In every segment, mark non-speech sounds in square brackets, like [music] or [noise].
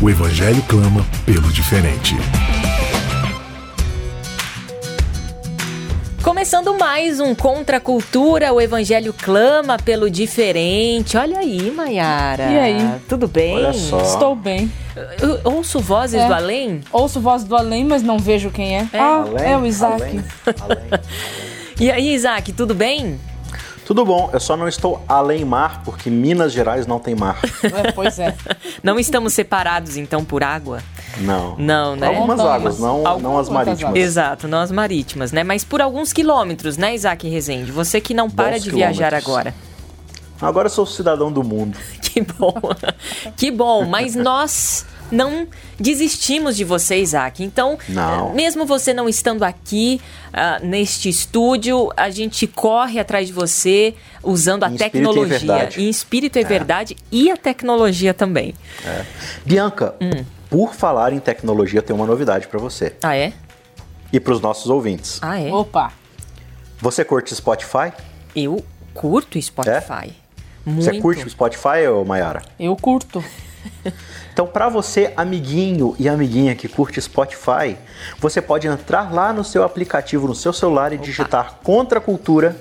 o Evangelho clama pelo diferente. Começando mais um Contra a Cultura, o Evangelho clama pelo diferente. Olha aí, Mayara. E aí? Tudo bem? Olha só. Estou bem. Eu ouço vozes É. do além? Ouço voz do além, mas não vejo quem é. Ah, Além, é o Isaac. além, além. [laughs] E aí, Isaac, tudo bem? Tudo bom, eu só não estou além mar, porque Minas Gerais não tem mar. [laughs] É, pois é. [laughs] Não estamos separados então por água? Não. Não, né? Algumas Não, águas, não, não algumas as marítimas. águas. Exato, não as marítimas, né? Mas por alguns quilômetros, né, Isaac Rezende? Você que não para Bons de viajar agora. Agora eu sou cidadão do mundo. [laughs] Que bom. que bom, mas nós não desistimos de você, Isaac. Então, Não. eh, mesmo você não estando aqui ah, neste estúdio, a gente corre atrás de você usando a Em espírito e tecnologia. verdade. Em espírito e verdade e a tecnologia também. Bianca, Hum. por falar em tecnologia, eu tenho uma novidade pra você Ah, é? e pros nossos ouvintes. Ah, é? Opa. Você curte Spotify? Eu curto Spotify. Muito. Você curte o Spotify, ô Mayara? Eu curto. [laughs] Então, para você, amiguinho e amiguinha que curte Spotify, você pode entrar lá no seu aplicativo, no seu celular e digitar Contra a Cultura,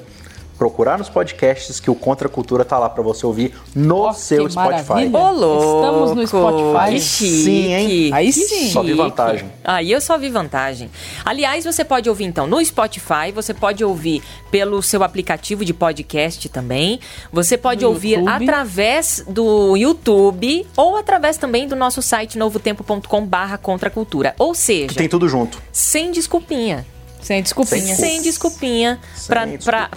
procurar nos podcasts que o Contra a Cultura tá lá para você ouvir no Nossa, seu que Spotify. maravilha. Ô, louco! Estamos no Spotify. Que chique. Sim, hein? Aí Que sim. Só vi vantagem. Aí eu só vi vantagem. Aliás, você pode ouvir então no Spotify, você pode ouvir pelo seu aplicativo de podcast também. Você pode No ouvir YouTube. através do YouTube ou através também do nosso site novotempo.com/barra contracultura. Ou seja, Tem tudo junto. sem desculpinha. Sem desculpinha. Sem desculpinha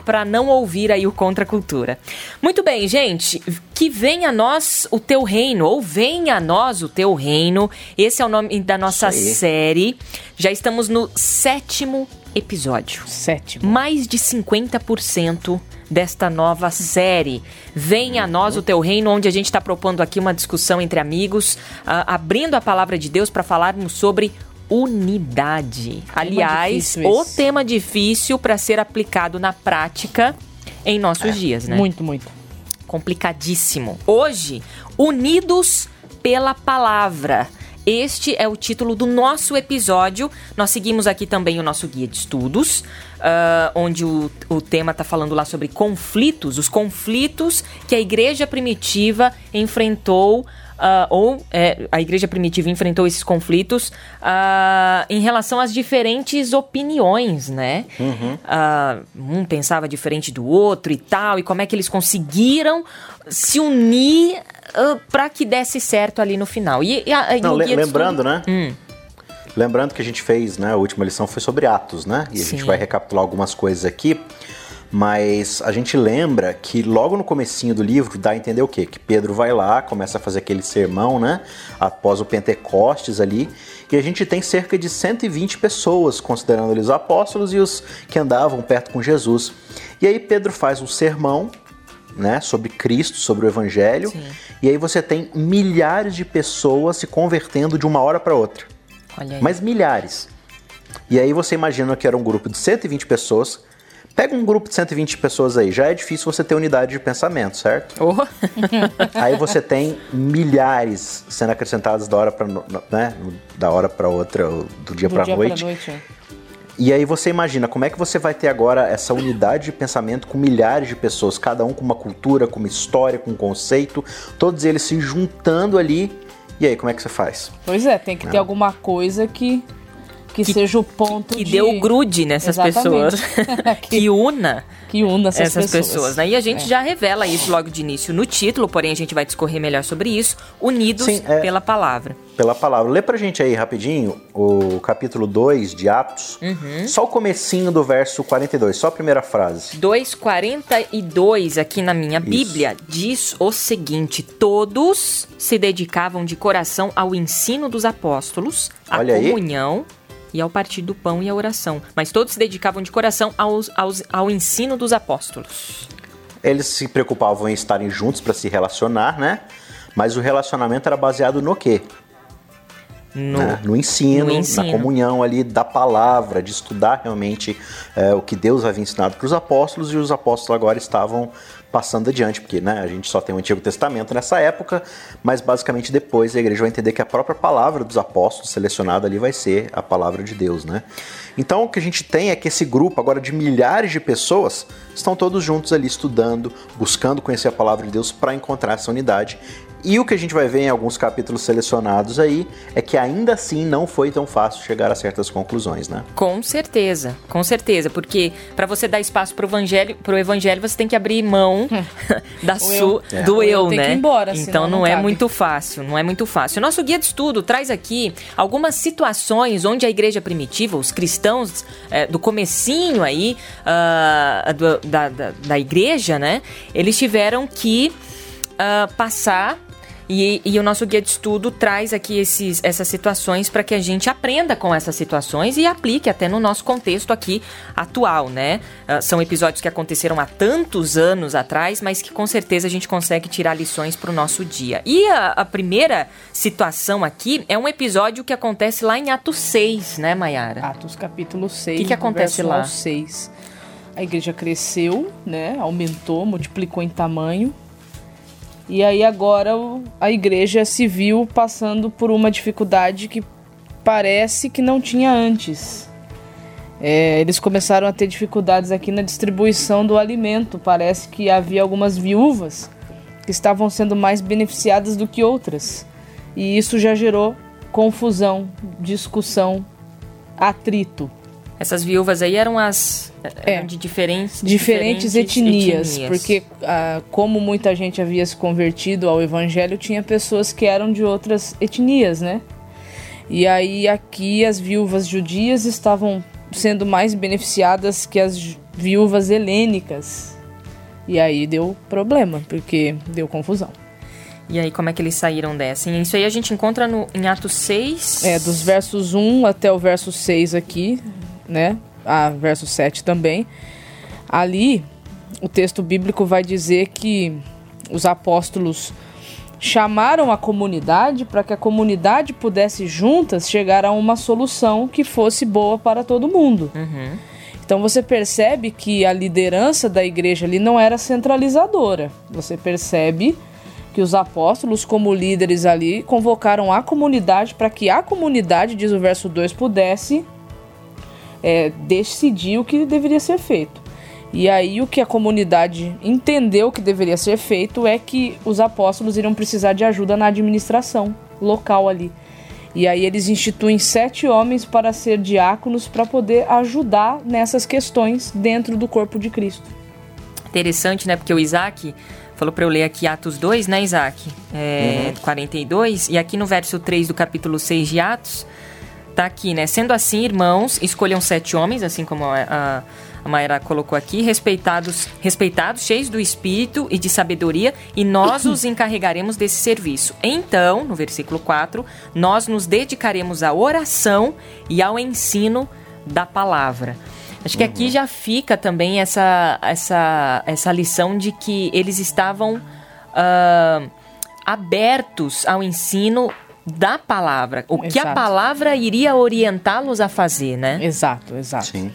pra não ouvir aí o Contra a Cultura. Muito bem, gente. Que venha a nós o teu reino, ou venha a nós o teu reino. Esse é o nome da nossa série. Já estamos no sétimo episódio. Sétimo. Mais de 50% desta nova série. Venha a nós o teu reino, onde a gente está propondo aqui uma discussão entre amigos, ah, abrindo a palavra de Deus para falarmos sobre unidade. Aliás, difícil o esse. tema difícil para ser aplicado na prática em nossos dias, né? Muito, muito. complicadíssimo. Hoje, Unidos pela Palavra. Este é o título do nosso episódio. Nós seguimos aqui também o nosso guia de estudos, ah, onde o, o tema está falando lá sobre conflitos, os conflitos que a igreja primitiva enfrentou. Ah, ou é, a igreja primitiva enfrentou esses conflitos ah, em relação às diferentes opiniões, né? Ah, um pensava diferente do outro e tal, e como é que eles conseguiram se unir para que desse certo ali no final. E, e a- e Não, de lembrando, né? Lembrando que a gente fez, né? A última lição foi sobre Atos, né? E a Sim. gente vai recapitular algumas coisas aqui. Mas a gente lembra que logo no comecinho do livro dá a entender o quê? Que Pedro vai lá, começa a fazer aquele sermão, né? Após o Pentecostes ali. E a gente tem cerca de 120 pessoas, considerando eles apóstolos e os que andavam perto com Jesus. E aí Pedro faz um sermão, né? Sobre Cristo, sobre o Evangelho. Sim. E aí você tem milhares de pessoas se convertendo de uma hora para outra. Olha aí. Mas milhares. E aí você imagina que era um grupo de 120 pessoas. Pega um grupo de 120 pessoas aí, já é difícil você ter unidade de pensamento, certo? Oh, [laughs] Aí você tem milhares sendo acrescentados da hora para né, da hora para outra, ou do dia para noite. pra noite. é. E aí você imagina como é que você vai ter agora essa unidade de pensamento com milhares de pessoas, cada um com uma cultura, com uma história, com um conceito, todos eles se juntando ali. E aí, como é que você faz? Pois é, tem que ter Não. alguma coisa que que, seja o ponto que de... dê o grude nessas Exatamente. pessoas, [laughs] que una que una essas, essas pessoas. né? E a gente É. já revela isso logo de início no título, porém a gente vai discorrer melhor sobre isso, unidos Sim, é. pela palavra. Pela palavra. Lê pra gente aí rapidinho o capítulo 2 de Atos. Uhum. Só o comecinho do verso 42, só a primeira frase. 2,42 aqui na minha Bíblia diz o seguinte: Todos se dedicavam de coração ao ensino dos apóstolos, à Olha aí. E ao partir do pão e à oração. Mas todos se dedicavam de coração aos, aos- ao ensino dos apóstolos. Eles se preocupavam em estarem juntos para se relacionar, né? Mas o relacionamento era baseado no quê? No, né? no, ensino, no ensino. na comunhão ali da palavra, de estudar realmente é, o que Deus havia ensinado para os apóstolos e os apóstolos agora estavam passando adiante, porque né, a gente só tem o Antigo Testamento nessa época, mas basicamente depois a igreja vai entender que a própria palavra dos apóstolos selecionada ali vai ser a palavra de Deus, né? Então o que a gente tem é que esse grupo agora de milhares de pessoas estão todos juntos ali estudando, buscando conhecer a palavra de Deus para encontrar essa unidade e o que a gente vai ver em alguns capítulos selecionados aí é que ainda assim não foi tão fácil chegar a certas conclusões, né? Com certeza, com certeza, porque para você dar espaço pro evangelho, pro evangelho você tem que abrir mão [laughs] [laughs] da su, eu. do O eu eu, tem né? que ir embora, então senão não, não é cabe. muito fácil, não é muito fácil. O nosso guia de estudo traz aqui algumas situações onde a igreja primitiva, os cristãos eh, do comecinho aí ah, do- da, da, da igreja, né? Eles tiveram que ah, passar e, e o nosso guia de estudo traz aqui esses, essas situações para que a gente aprenda com essas situações e aplique até no nosso contexto aqui atual, né? Ah, são episódios que aconteceram há tantos anos atrás, mas que com certeza a gente consegue tirar lições para o nosso dia. E a, a primeira situação aqui é um episódio que acontece lá em Atos 6, né, Mayara? Atos capítulo 6. Que que acontece lá? ao 6. A igreja cresceu, né? Aumentou, multiplicou em tamanho. E aí agora a igreja se viu passando por uma dificuldade que parece que não tinha antes. É, eles começaram a ter dificuldades aqui na distribuição do alimento. Parece que havia algumas viúvas que estavam sendo mais beneficiadas do que outras. E isso já gerou confusão, discussão, atrito. Essas viúvas aí eram as É. eram de diferentes diferentes, etnias, porque ah, como muita gente havia se convertido ao evangelho, tinha pessoas que eram de outras etnias, né? E aí aqui as viúvas judias estavam sendo mais beneficiadas que as viúvas helênicas. E aí deu problema, porque deu confusão. E aí, como é que eles saíram dessa? E isso aí a gente encontra no, em Atos 6. É, dos versos 1 até o verso 6 aqui, né? Ah, verso 7 também. Ali, o texto bíblico vai dizer que os apóstolos chamaram a comunidade para que a comunidade pudesse juntas chegar a uma solução que fosse boa para todo mundo. Uhum. Então você percebe que a liderança da igreja ali não era centralizadora. Você percebe que os apóstolos, como líderes ali, convocaram a comunidade para que a comunidade, diz o verso 2, pudesse é, decidir o que deveria ser feito. E aí o que a comunidade entendeu que deveria ser feito é que os apóstolos iriam precisar de ajuda na administração local ali. E aí eles instituem sete homens para ser diáconos para poder ajudar nessas questões dentro do corpo de Cristo. Interessante, né? Porque o Isaac falou para eu ler aqui Atos 2, né, Isaac? É, 42. E aqui no verso 3 do capítulo 6 de Atos, tá aqui, né? Sendo assim, irmãos, escolham sete homens, assim como a, a, Mayra colocou aqui, respeitados, respeitados, cheios do espírito e de sabedoria, e nós os encarregaremos desse serviço. Então, no versículo 4, nós nos dedicaremos à oração e ao ensino da palavra. Acho que aqui já fica também essa, essa, essa lição de que eles estavam ah, abertos ao ensino da palavra. O que a Exato. palavra iria orientá-los a fazer, né? Exato, exato. Sim.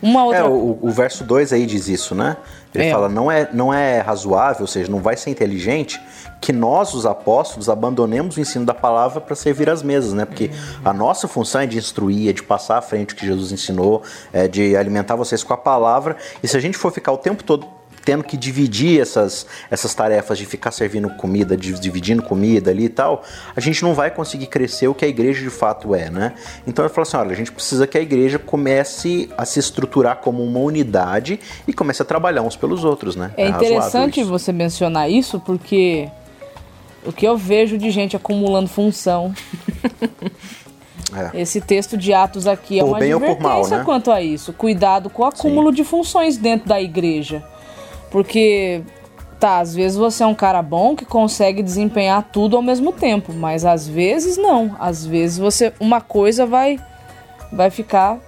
Uma outra É, o, o verso 2 aí diz isso, né? Ele É. fala, não é, não é razoável, ou seja, não vai ser inteligente que nós, os apóstolos, abandonemos o ensino da palavra para servir às mesas, né? Porque a nossa função é de instruir, é de passar à frente o que Jesus ensinou, é de alimentar vocês com a palavra. E se a gente for ficar o tempo todo tendo que dividir essas, essas tarefas de ficar servindo comida, de, dividindo comida ali e tal, a gente não vai conseguir crescer o que a igreja de fato é, né? Então ele falou assim: olha, a gente precisa que a igreja comece a se estruturar como uma unidade e comece a trabalhar uns pelos outros, né? É, é interessante você mencionar isso porque o que eu vejo de gente acumulando função. [laughs] É. Esse texto de Atos aqui é por é uma advertência mal, né? quanto a isso. Cuidado com o acúmulo Sim. de funções dentro da igreja. Porque, tá, às vezes você é um cara bom que consegue desempenhar tudo ao mesmo tempo, mas às vezes não. Às vezes você uma coisa vai vai ficar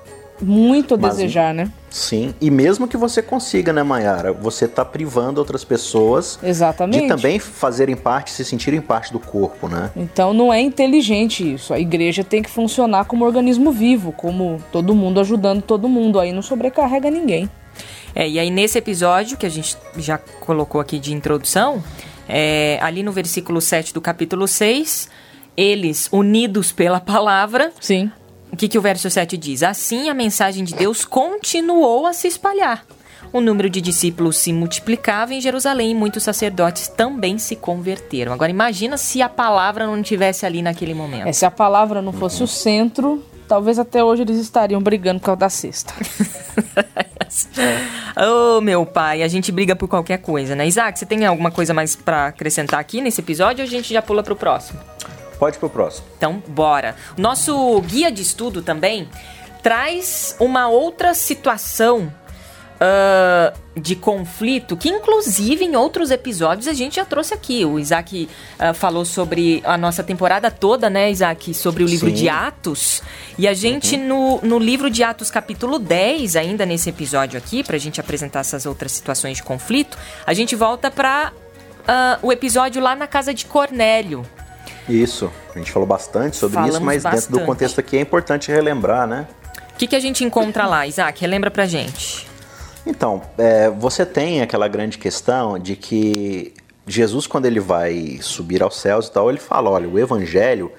muito a mas, desejar, né? Sim, e mesmo que você consiga, né, Mayara? Você tá privando outras pessoas Exatamente. de também fazerem parte, se sentirem parte do corpo, né? Então não é inteligente isso. A igreja tem que funcionar como organismo vivo, como todo mundo ajudando todo mundo. Aí não sobrecarrega ninguém. É, e aí nesse episódio que a gente já colocou aqui de introdução, é, ali no versículo 7 do capítulo 6, eles unidos pela palavra. Sim. O que, que o verso 7 diz? Assim a mensagem de Deus continuou a se espalhar. O número de discípulos se multiplicava em Jerusalém e muitos sacerdotes também se converteram. Agora imagina se a palavra não estivesse ali naquele momento. É, se a palavra não fosse o centro, talvez até hoje eles estariam brigando por causa da cesta. [laughs] oh, meu pai, a gente briga por qualquer coisa, né? Isaac, você tem alguma coisa mais para acrescentar aqui nesse episódio ou a gente já pula pro próximo? Pode pro próximo. Então, bora. Nosso guia de estudo também traz uma outra situação uh, de conflito, que inclusive em outros episódios a gente já trouxe aqui. O Isaac uh, falou sobre a nossa temporada toda, né, Isaac? Sobre o livro Sim. de Atos. E a gente, uhum. no, no livro de Atos, capítulo 10, ainda nesse episódio aqui, pra gente apresentar essas outras situações de conflito, a gente volta pra uh, o episódio lá na casa de Cornélio. Isso, a gente falou bastante sobre Falamos isso, mas bastante. dentro do contexto aqui é importante relembrar, né? O que, que a gente encontra lá, Isaac? Relembra pra gente. Então, é, você tem aquela grande questão de que Jesus, quando ele vai subir aos céus e tal, ele fala: olha, o evangelho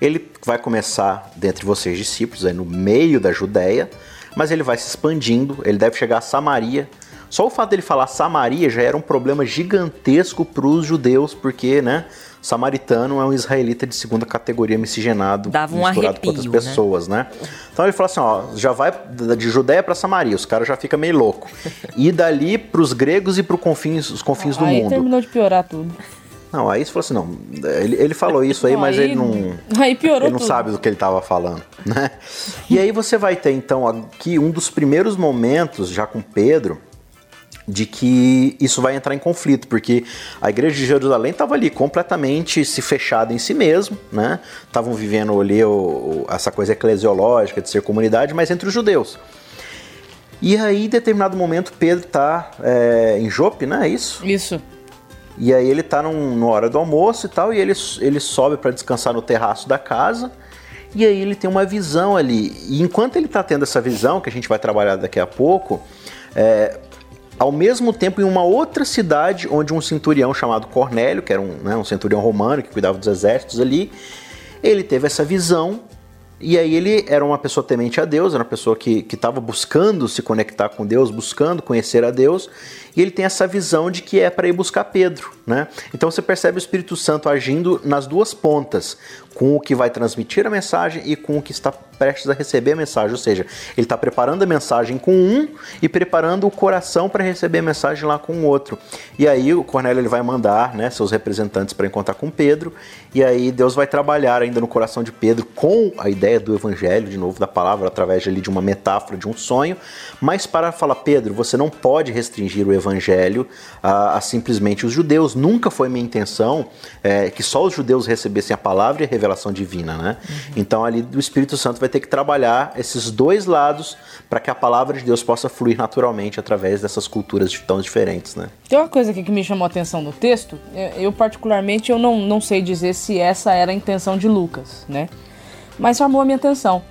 ele vai começar dentre vocês discípulos, aí no meio da Judéia, mas ele vai se expandindo, ele deve chegar a Samaria. Só o fato dele falar Samaria já era um problema gigantesco para os judeus, porque, né, samaritano é um israelita de segunda categoria miscigenado, Dava um misturado arrepio, com outras né? pessoas, né? né? Então ele fala assim, ó, já vai de Judéia para Samaria, os caras já ficam meio louco. E dali para os gregos e para confins, os confins ah, do aí mundo. terminou de piorar tudo. Não, aí você falou assim, não, ele, ele falou isso aí, não, mas aí, ele não. Aí piorou Ele não tudo. sabe do que ele estava falando, né? E aí você vai ter então aqui um dos primeiros momentos já com Pedro de que isso vai entrar em conflito, porque a igreja de Jerusalém estava ali completamente se fechada em si mesmo, né? Estavam vivendo ali o, o, essa coisa eclesiológica de ser comunidade, mas entre os judeus. E aí, em determinado momento, Pedro está é, em Jope, né? É isso? Isso. E aí ele está na hora do almoço e tal, e ele, ele sobe para descansar no terraço da casa. E aí ele tem uma visão ali. E enquanto ele está tendo essa visão, que a gente vai trabalhar daqui a pouco, é, ao mesmo tempo, em uma outra cidade, onde um centurião chamado Cornélio, que era um, né, um centurião romano que cuidava dos exércitos ali, ele teve essa visão e aí ele era uma pessoa temente a Deus, era uma pessoa que estava buscando se conectar com Deus, buscando conhecer a Deus, e ele tem essa visão de que é para ir buscar Pedro, né? Então você percebe o Espírito Santo agindo nas duas pontas, com o que vai transmitir a mensagem e com o que está prestes a receber a mensagem, ou seja, ele está preparando a mensagem com um e preparando o coração para receber a mensagem lá com o outro. E aí o Cornélio ele vai mandar, né, seus representantes para encontrar com Pedro, e aí Deus vai trabalhar ainda no coração de Pedro com a ideia do evangelho, de novo da palavra, através ali de uma metáfora, de um sonho, mas para falar Pedro, você não pode restringir o evangelho a, a simplesmente os judeus. Nunca foi minha intenção é, que só os judeus recebessem a palavra e a revelação divina, né? Uhum. Então ali o Espírito Santo vai ter que trabalhar esses dois lados para que a palavra de Deus possa fluir naturalmente através dessas culturas tão diferentes, né? Tem uma coisa aqui que me chamou a atenção no texto. Eu particularmente eu não, não sei dizer se essa era a intenção de Lucas, né? Mas chamou a minha atenção.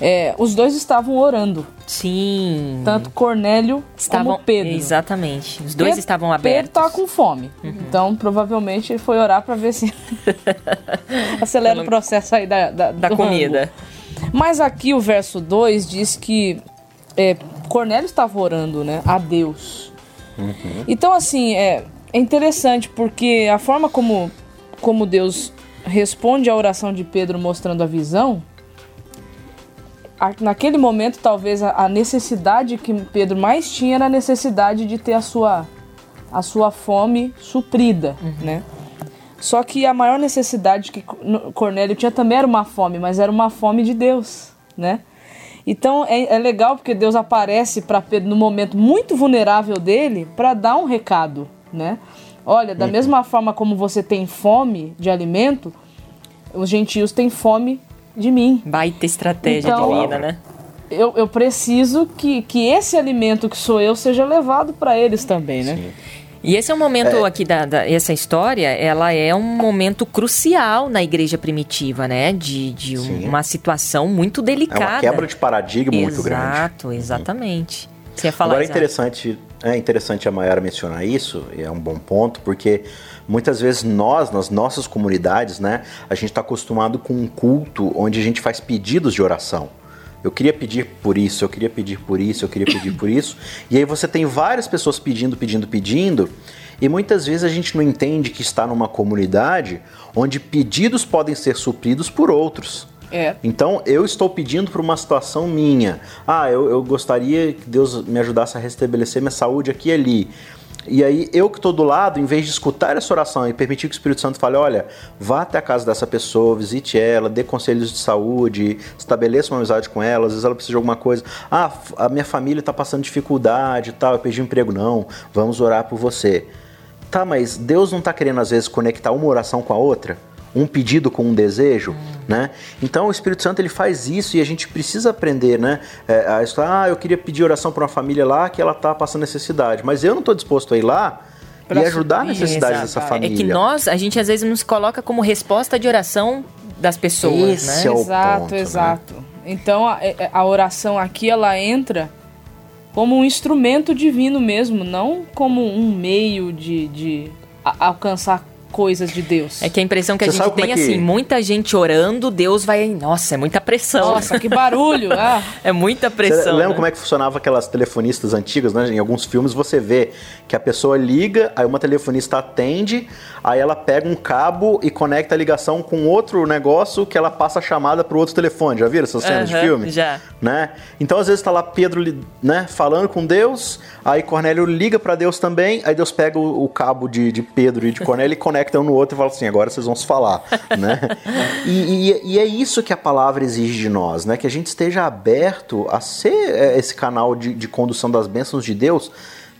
É, os dois estavam orando. Sim. Tanto Cornélio estavam, como Pedro. Exatamente. Os dois Pedro, estavam abertos. Pedro estava com fome. Uhum. Então, provavelmente, ele foi orar para ver se [laughs] acelera o processo aí da, da, da comida. Rango. Mas aqui o verso 2 diz que é, Cornélio estava orando né, a Deus. Uhum. Então, assim, é, é interessante porque a forma como, como Deus responde à oração de Pedro mostrando a visão, naquele momento talvez a necessidade que Pedro mais tinha era a necessidade de ter a sua, a sua fome suprida, uhum. né? Só que a maior necessidade que Cornélio tinha também era uma fome, mas era uma fome de Deus, né? Então é, é legal porque Deus aparece para Pedro no momento muito vulnerável dele para dar um recado, né? Olha, da uhum. mesma forma como você tem fome de alimento, os gentios têm fome de mim. Baita estratégia então, divina, né? Eu, eu preciso que, que esse alimento que sou eu seja levado para eles também, né? Sim. E esse é um momento é. aqui da, da, essa história, ela é um momento crucial na igreja primitiva, né? De, de um, uma situação muito delicada. É uma quebra de paradigma Exato, muito grande. Exato, exatamente. Você ia falar Agora é interessante, é interessante a Mayara mencionar isso, e é um bom ponto, porque muitas vezes nós, nas nossas comunidades, né, a gente está acostumado com um culto onde a gente faz pedidos de oração. Eu queria pedir por isso, eu queria pedir por isso, eu queria pedir por isso. E aí você tem várias pessoas pedindo, pedindo, pedindo. E muitas vezes a gente não entende que está numa comunidade onde pedidos podem ser supridos por outros. É. Então eu estou pedindo para uma situação minha. Ah, eu, eu gostaria que Deus me ajudasse a restabelecer minha saúde aqui e ali. E aí, eu que estou do lado, em vez de escutar essa oração e permitir que o Espírito Santo fale: olha, vá até a casa dessa pessoa, visite ela, dê conselhos de saúde, estabeleça uma amizade com ela, às vezes ela precisa de alguma coisa. Ah, a minha família está passando dificuldade e tal, eu pedi um emprego. Não, vamos orar por você. Tá, mas Deus não está querendo, às vezes, conectar uma oração com a outra? Um pedido com um desejo, hum. né? Então o Espírito Santo ele faz isso e a gente precisa aprender, né? É, a história, ah, eu queria pedir oração para uma família lá que ela está passando necessidade, mas eu não estou disposto a ir lá pra e ajudar a necessidade dessa família. É que nós, a gente às vezes nos coloca como resposta de oração das pessoas, Esse né? É o exato, ponto, né? exato. Né? Então a, é, a oração aqui ela entra como um instrumento divino mesmo, não como um meio de, de alcançar coisas de Deus. É que a impressão que Você a gente tem é que... assim, muita gente orando, Deus vai. Nossa, é muita pressão. Nossa, que barulho! [laughs] Ah. É muita pressão. Você lembra né? como é que funcionava aquelas telefonistas antigas, né? Em alguns filmes você vê que a pessoa liga, aí uma telefonista atende, aí ela pega um cabo e conecta a ligação com outro negócio que ela passa a chamada para o outro telefone. Já viram essas cenas uhum, de filme? Já. Né? Então às vezes está lá Pedro, né, falando com Deus, aí Cornélio liga para Deus também, aí Deus pega o, o cabo de, de Pedro e de Cornélio e conecta conecta no outro e fala assim, agora vocês vão se falar, [laughs] né? E, e, e, é isso que a palavra exige de nós, né? Que a gente esteja aberto a ser é, esse canal de, de condução das bênçãos de Deus,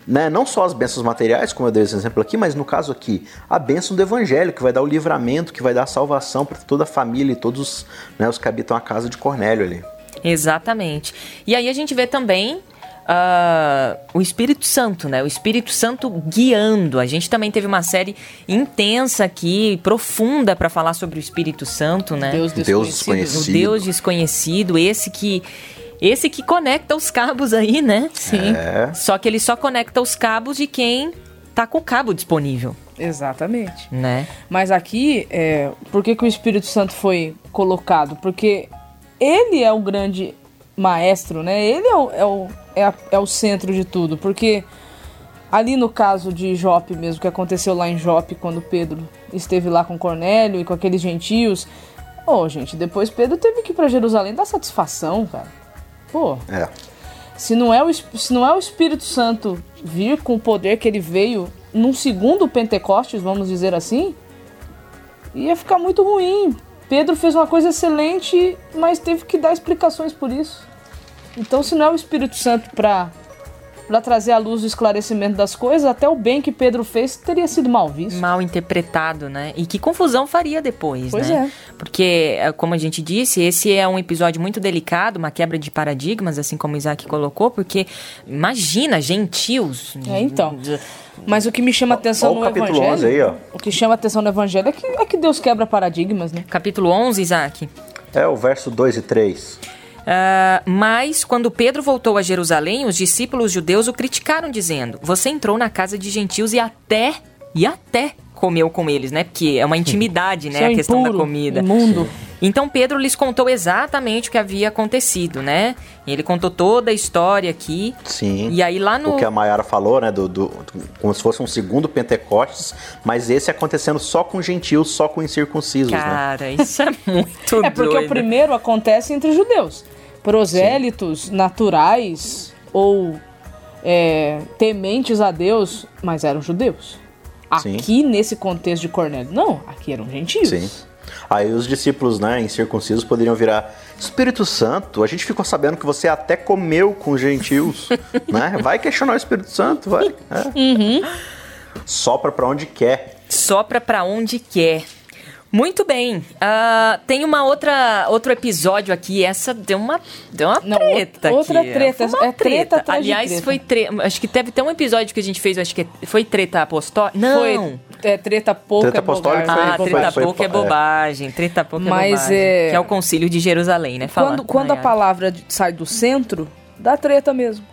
né? Não só as bênçãos materiais, como eu dei esse exemplo aqui, mas no caso aqui, a bênção do evangelho, que vai dar o livramento, que vai dar a salvação para toda a família e todos né, os que habitam a casa de Cornélio ali. Exatamente. E aí a gente vê também uh, o Espírito Santo, né? O Espírito Santo guiando. A gente também teve uma série intensa aqui, profunda, para falar sobre o Espírito Santo, né? Deus desconhecido. Deus desconhecido. O Deus desconhecido, esse que. Esse que conecta os cabos aí, né? Sim. É. Só que ele só conecta os cabos de quem tá com o cabo disponível. Exatamente. Né? Mas aqui, é, por que, que o Espírito Santo foi colocado? Porque ele é o grande maestro, né? Ele é o, é o, é, a, é o centro de tudo, porque ali no caso de Jope mesmo, que aconteceu lá em Jope, quando Pedro esteve lá com Cornélio e com aqueles gentios, ô oh, gente, depois Pedro teve que ir para Jerusalém dar satisfação, cara. Pô. É. Se não, é o, se não é o Espírito Santo vir com o poder que ele veio num segundo Pentecostes, vamos dizer assim, ia ficar muito ruim. Pedro fez uma coisa excelente, mas teve que dar explicações por isso. Então, se não é o Espírito Santo para para trazer à luz o esclarecimento das coisas, até o bem que Pedro fez teria sido mal visto. Mal interpretado, né? E que confusão faria depois, pois né? É. Porque, é, como a gente disse, esse é um episódio muito delicado, uma quebra de paradigmas, assim como o Isaac colocou, porque imagina, gentios. É, então. Mas o que me chama atenção no Evangelho. Aí, ó. O que chama atenção no Evangelho é que, é que Deus quebra paradigmas, né? Capítulo 11, Isaac. É, o verso 2 e 3. Uh, mas, quando Pedro voltou a Jerusalém, os discípulos judeus o criticaram, dizendo: Você entrou na casa de gentios e até, e até comeu com eles, né? Porque é uma intimidade, né? Isso é a questão impuro, da comida. Imundo. Então Pedro lhes contou exatamente o que havia acontecido, né? E ele contou toda a história aqui. Sim. E aí lá no. O que a Mayara falou, né? Do, do- como se fosse um segundo Pentecostes, mas esse acontecendo só com gentios, só com incircuncisos, né? Cara, isso é [laughs] muito É porque doido. o primeiro acontece entre judeus. Prosélitos naturais ou é, tementes a Deus, mas eram judeus. Sim. Aqui, nesse contexto de Cornélio, não, aqui eram gentios. Sim. Aí os discípulos, né, incircuncisos poderiam virar Espírito Santo, a gente ficou sabendo que você até comeu com os gentios, [laughs] né? Vai questionar o Espírito Santo, vai. É. Uhum. Sopra pra onde quer. Sopra pra onde quer. Muito bem. Ah, tem uma outra outro episódio aqui. Essa deu uma deu uma Não, treta outra aqui. treta, Foi uma é treta de Aliás, treta. foi tre... acho que teve até um episódio que a gente fez, acho que foi treta apostólica. Não. Foi é, treta pouca, Treta bobagem. Ah, foi- treta foi- pouca é é. bobagem. Treta pouca Mas é bobagem. é- Que é o concílio de Jerusalém, né? Fala, Quando, quando a palavra sai do centro, dá treta mesmo.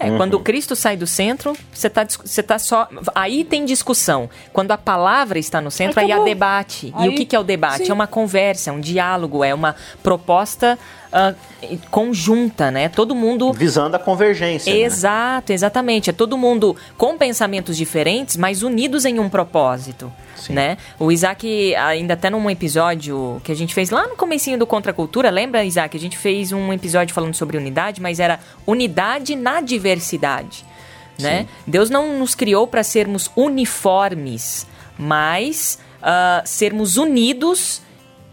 É, quando Cristo sai do centro, você tá, você tá só. Aí tem discussão. Quando a palavra está no centro, aí há Acabou. debate. e Aí- o que, que é o debate? sim. É uma conversa, é um diálogo, é uma proposta ah, conjunta, né? Todo mundo. Visando a convergência. né? Exato, exatamente. É todo mundo com pensamentos diferentes, mas unidos em um propósito, Sim. né? O Isaac, ainda até num episódio que a gente fez lá no comecinho do Contra a Cultura, lembra, Isaac? A gente fez um episódio falando sobre unidade, mas era unidade na diversidade, né? Deus não nos criou para sermos uniformes, mas ah, sermos unidos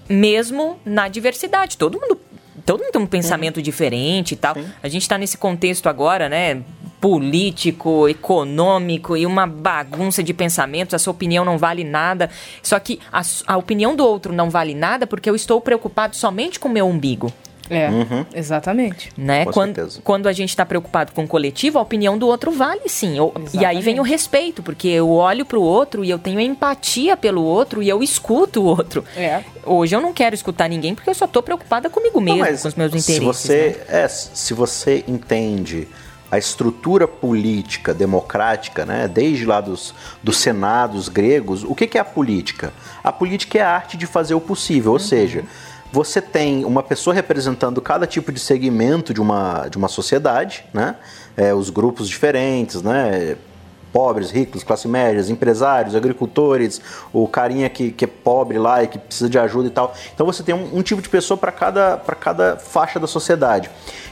mesmo na diversidade. Todo mundo, todo mundo tem um pensamento diferente e tal. Sim. A gente tá nesse contexto agora, né? Político, econômico e uma bagunça de pensamentos. A sua opinião não vale nada. Só que a, a opinião do outro não vale nada porque eu estou preocupado somente com o meu umbigo. É, exatamente. Né? Com quando, certeza. quando a gente está preocupado com o coletivo, a opinião do outro vale sim. Eu- e aí vem o respeito, porque eu olho pro outro e eu tenho empatia pelo outro e eu escuto o outro. É. Hoje eu não quero escutar ninguém porque eu só tô preocupada comigo mesmo, Não, com os meus se interesses. você, né? é, se você entende a estrutura política democrática, né, desde lá dos, dos senados gregos, o que, que é a política? A política é a arte de fazer o possível, Uhum. ou seja, você tem uma pessoa representando cada tipo de segmento de uma, de uma sociedade, né, é, os grupos diferentes, né, pobres, ricos, classe médias, empresários, agricultores, o carinha que, que é pobre lá e que precisa de ajuda e tal. Então você tem um, um tipo de pessoa para cada, cada faixa da sociedade.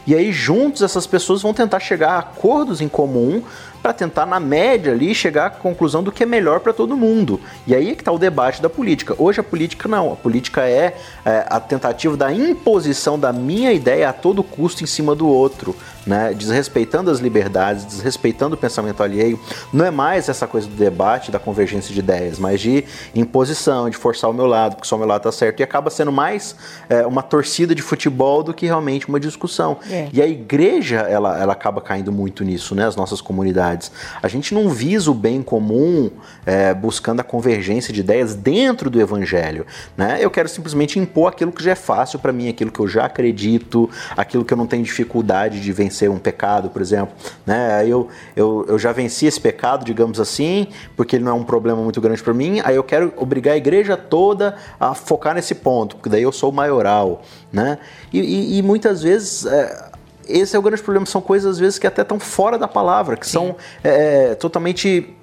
E aí, juntos, essas pessoas vão tentar chegar a acordos em comum para tentar, na média ali, chegar à conclusão do que é melhor para todo mundo. E aí é que está o debate da política. Hoje a política não. A política é, é, a tentativa da imposição da minha ideia a todo custo em cima do outro, né? desrespeitando as liberdades, desrespeitando o pensamento alheio. Não é mais essa coisa do debate, da convergência de ideias, mas de imposição, de forçar o meu lado, porque só o meu lado está certo. E acaba sendo mais é, uma torcida de futebol do que realmente uma discussão. É. E a igreja, ela, ela acaba caindo muito nisso, né? As nossas comunidades. A gente não visa o bem comum é, buscando a convergência de ideias dentro do evangelho, né? Eu quero simplesmente impor aquilo que já é fácil para mim, aquilo que eu já acredito, aquilo que eu não tenho dificuldade de vencer um pecado, por exemplo, né? Eu, eu, eu já venci esse pecado, digamos assim, porque ele não é um problema muito grande para mim, aí eu quero obrigar a igreja toda a focar nesse ponto, porque daí eu sou maioral, né? E, e- e muitas vezes... é, esse é o grande problema, são coisas às vezes que até estão fora da palavra, que são é, totalmente.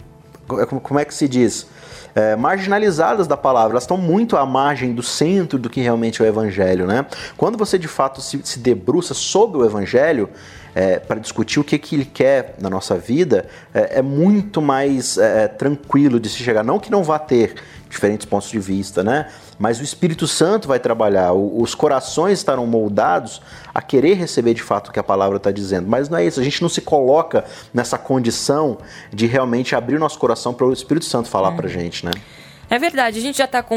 como- Como é que se diz? É, marginalizadas da palavra, elas estão muito à margem do centro do que realmente é o evangelho, né? Quando você de fato se, se debruça sobre o evangelho para discutir o que, que ele quer na nossa vida, é, é muito mais é, tranquilo de se chegar. Não que não vá ter diferentes pontos de vista, né? Mas o Espírito Santo vai trabalhar, os corações estarão moldados a querer receber de fato o que a palavra está dizendo. Mas não é isso, a gente não se coloca nessa condição de realmente abrir o nosso coração para o Espírito Santo falar pra gente, né? É verdade, a gente já tá com.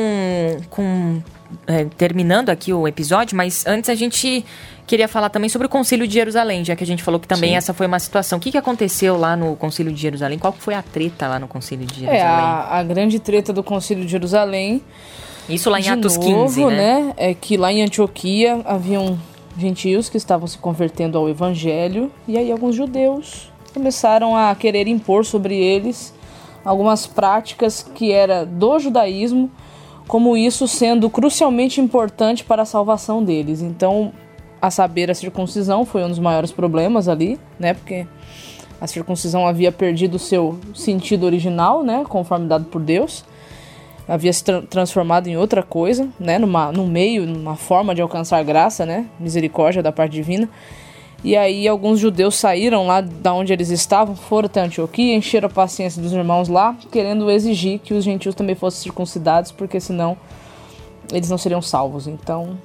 com é, terminando aqui o episódio, mas antes a gente queria falar também sobre o Concílio de Jerusalém, já que a gente falou que também Sim. essa foi uma situação. O que, que aconteceu lá no Concílio de Jerusalém? Qual foi a treta lá no Concílio de É, Jerusalém? a, a grande treta do Concílio de Jerusalém. Isso lá em de Atos novo, 15, né? É que lá em Antioquia haviam gentios que estavam se convertendo ao evangelho e aí alguns judeus começaram a querer impor sobre eles algumas práticas que era do judaísmo, como isso sendo crucialmente importante para a salvação deles. Então, a saber, a circuncisão foi um dos maiores problemas ali, né? Porque a circuncisão havia perdido o seu sentido original, né? Conforme dado por Deus. Havia se tra transformado em outra coisa, né? Numa, num meio, numa forma de alcançar graça, né? Misericórdia da parte divina. E aí alguns judeus saíram lá da onde eles estavam, foram até Antioquia, encheram a paciência dos irmãos lá, querendo exigir que os gentios também fossem circuncidados, porque senão eles não seriam salvos. Então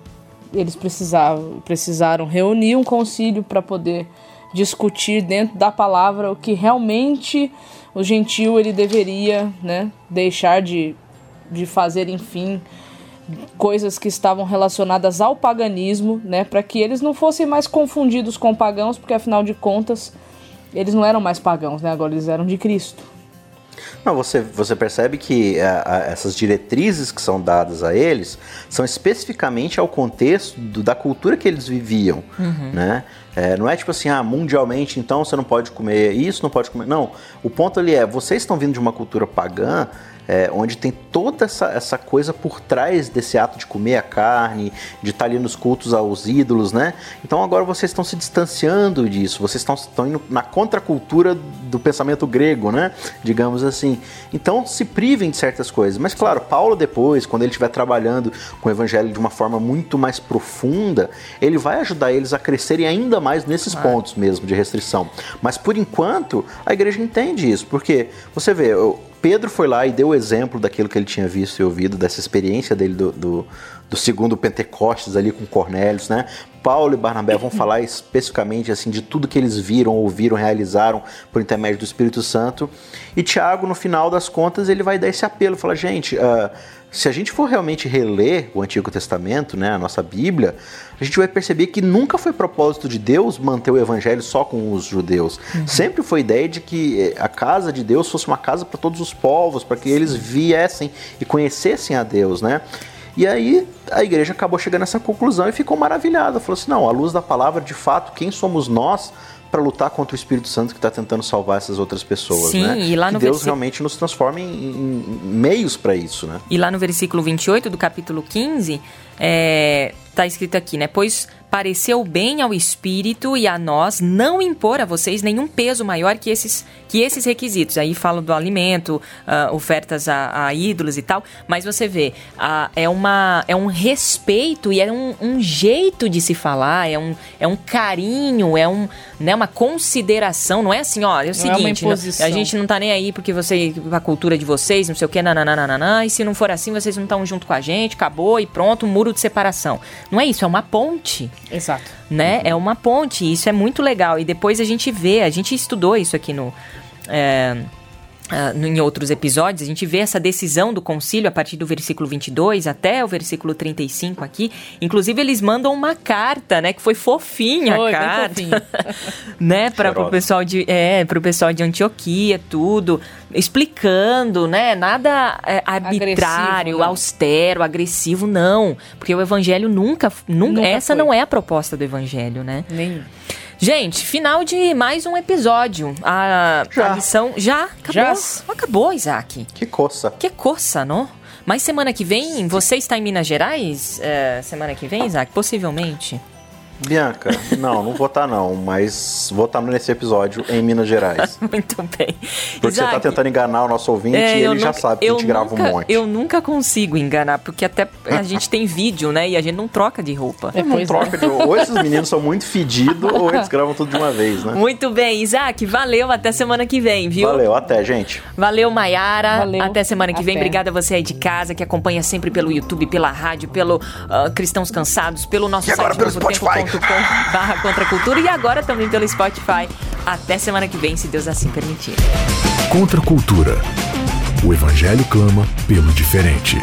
eles precisavam, precisaram reunir um concílio para poder discutir dentro da palavra o que realmente o gentio ele deveria né, deixar de, de fazer, enfim, coisas que estavam relacionadas ao paganismo, né, para que eles não fossem mais confundidos com pagãos, porque afinal de contas eles não eram mais pagãos, né, agora eles eram de Cristo. Não, você, você percebe que a, a, essas diretrizes que são dadas a eles são especificamente ao contexto do, da cultura que eles viviam, uhum. né? É, não é tipo assim, ah, mundialmente então você não pode comer isso, não pode comer. Não, o ponto ali é, vocês estão vindo de uma cultura pagã é, onde tem toda essa, essa coisa por trás desse ato de comer a carne, de estar ali nos cultos aos ídolos, né? Então agora vocês estão se distanciando disso, vocês estão, estão indo na contracultura do pensamento grego, né? Digamos assim. Então se privem de certas coisas. Mas claro, Paulo depois, quando ele estiver trabalhando com o evangelho de uma forma muito mais profunda, ele vai ajudar eles a crescerem ainda mais nesses pontos mesmo de restrição. Mas por enquanto, a igreja entende isso, porque você vê, Pedro foi lá e deu o exemplo daquilo que ele tinha visto e ouvido, dessa experiência dele do, do, do segundo Pentecostes ali com Cornélios, né? Paulo e Barnabé vão [laughs] falar especificamente assim de tudo que eles viram, ouviram, realizaram por intermédio do Espírito Santo. E Tiago, no final das contas, ele vai dar esse apelo, fala, gente, uh, se a gente for realmente reler o Antigo Testamento, né, a nossa Bíblia, a gente vai perceber que nunca foi propósito de Deus manter o evangelho só com os judeus. Uhum. Sempre foi ideia de que eh, a casa de Deus fosse uma casa para todos os povos, para que eles viessem e conhecessem a Deus, né? E aí a igreja acabou chegando a essa conclusão e ficou maravilhada. Falou assim: não, à luz da palavra, de fato, quem somos nós para lutar contra o Espírito Santo que está tentando salvar essas outras pessoas, Sim, né? E lá no que Deus realmente nos transforma em, em meios para isso, né? E lá no versículo 28 do capítulo 15, é, tá escrito aqui, né? Pois pareceu bem ao espírito e a nós não impor a vocês nenhum peso maior que esses, que esses requisitos. Aí falo do alimento, uh, ofertas a, a, ídolos e tal, mas você vê, uh, é, uma, é um respeito e é um, um, jeito de se falar, é um, é um carinho, é um, né, uma consideração, não é assim, ó, é o não seguinte, é a gente não tá nem aí porque você, a cultura de vocês, não sei o que, nananana, e se não for assim, vocês não estão junto com a gente, acabou e pronto, um muro de separação. Não é isso, é uma ponte. Exato. Né? É uma ponte, isso é muito legal. E depois a gente vê, a gente estudou isso aqui no. É, Uh, em outros episódios, a gente vê essa decisão do concílio a partir do versículo 22 até o versículo 35 aqui. Inclusive, eles mandam uma carta, né? Que foi fofinha foi, a carta. [laughs] né? Para o pessoal de é, pro pessoal de Antioquia, tudo. Explicando, né? Nada é, arbitrário, agressivo, né? austero, agressivo, não. Porque o evangelho nunca. nunca, nunca essa foi. não é a proposta do evangelho, né? Nem. Gente, final de mais um episódio. A, já. a lição já acabou. Já. Acabou, Isaac. Que coça. Que coça, não? Mas semana que vem, você está em Minas Gerais? É, semana que vem, Isaac? Possivelmente. Bianca, não, não vou estar tá, não, mas vou estar tá nesse episódio em Minas Gerais. [laughs] Muito bem. Porque Isaac, você está tentando enganar o nosso ouvinte é, e ele nunca, já sabe que a gente nunca, grava um monte. Eu nunca consigo enganar, porque até a gente tem vídeo, né? E a gente não troca de roupa. É, não troca é. de roupa. Ou esses meninos são muito fedidos, ou eles gravam tudo de uma vez, né? Muito bem, Isaac, valeu, até semana que vem, viu? Valeu, até, gente. Valeu, Maiara. Até semana que até. vem. Obrigada a você aí de casa, que acompanha sempre pelo YouTube, pela rádio, pelo uh, Cristãos Cansados, pelo nosso e site agora pelo Spotify [laughs] barra Contra a Cultura e agora também pelo Spotify. Até semana que vem, se Deus assim permitir. Contra a Cultura. O Evangelho clama pelo diferente.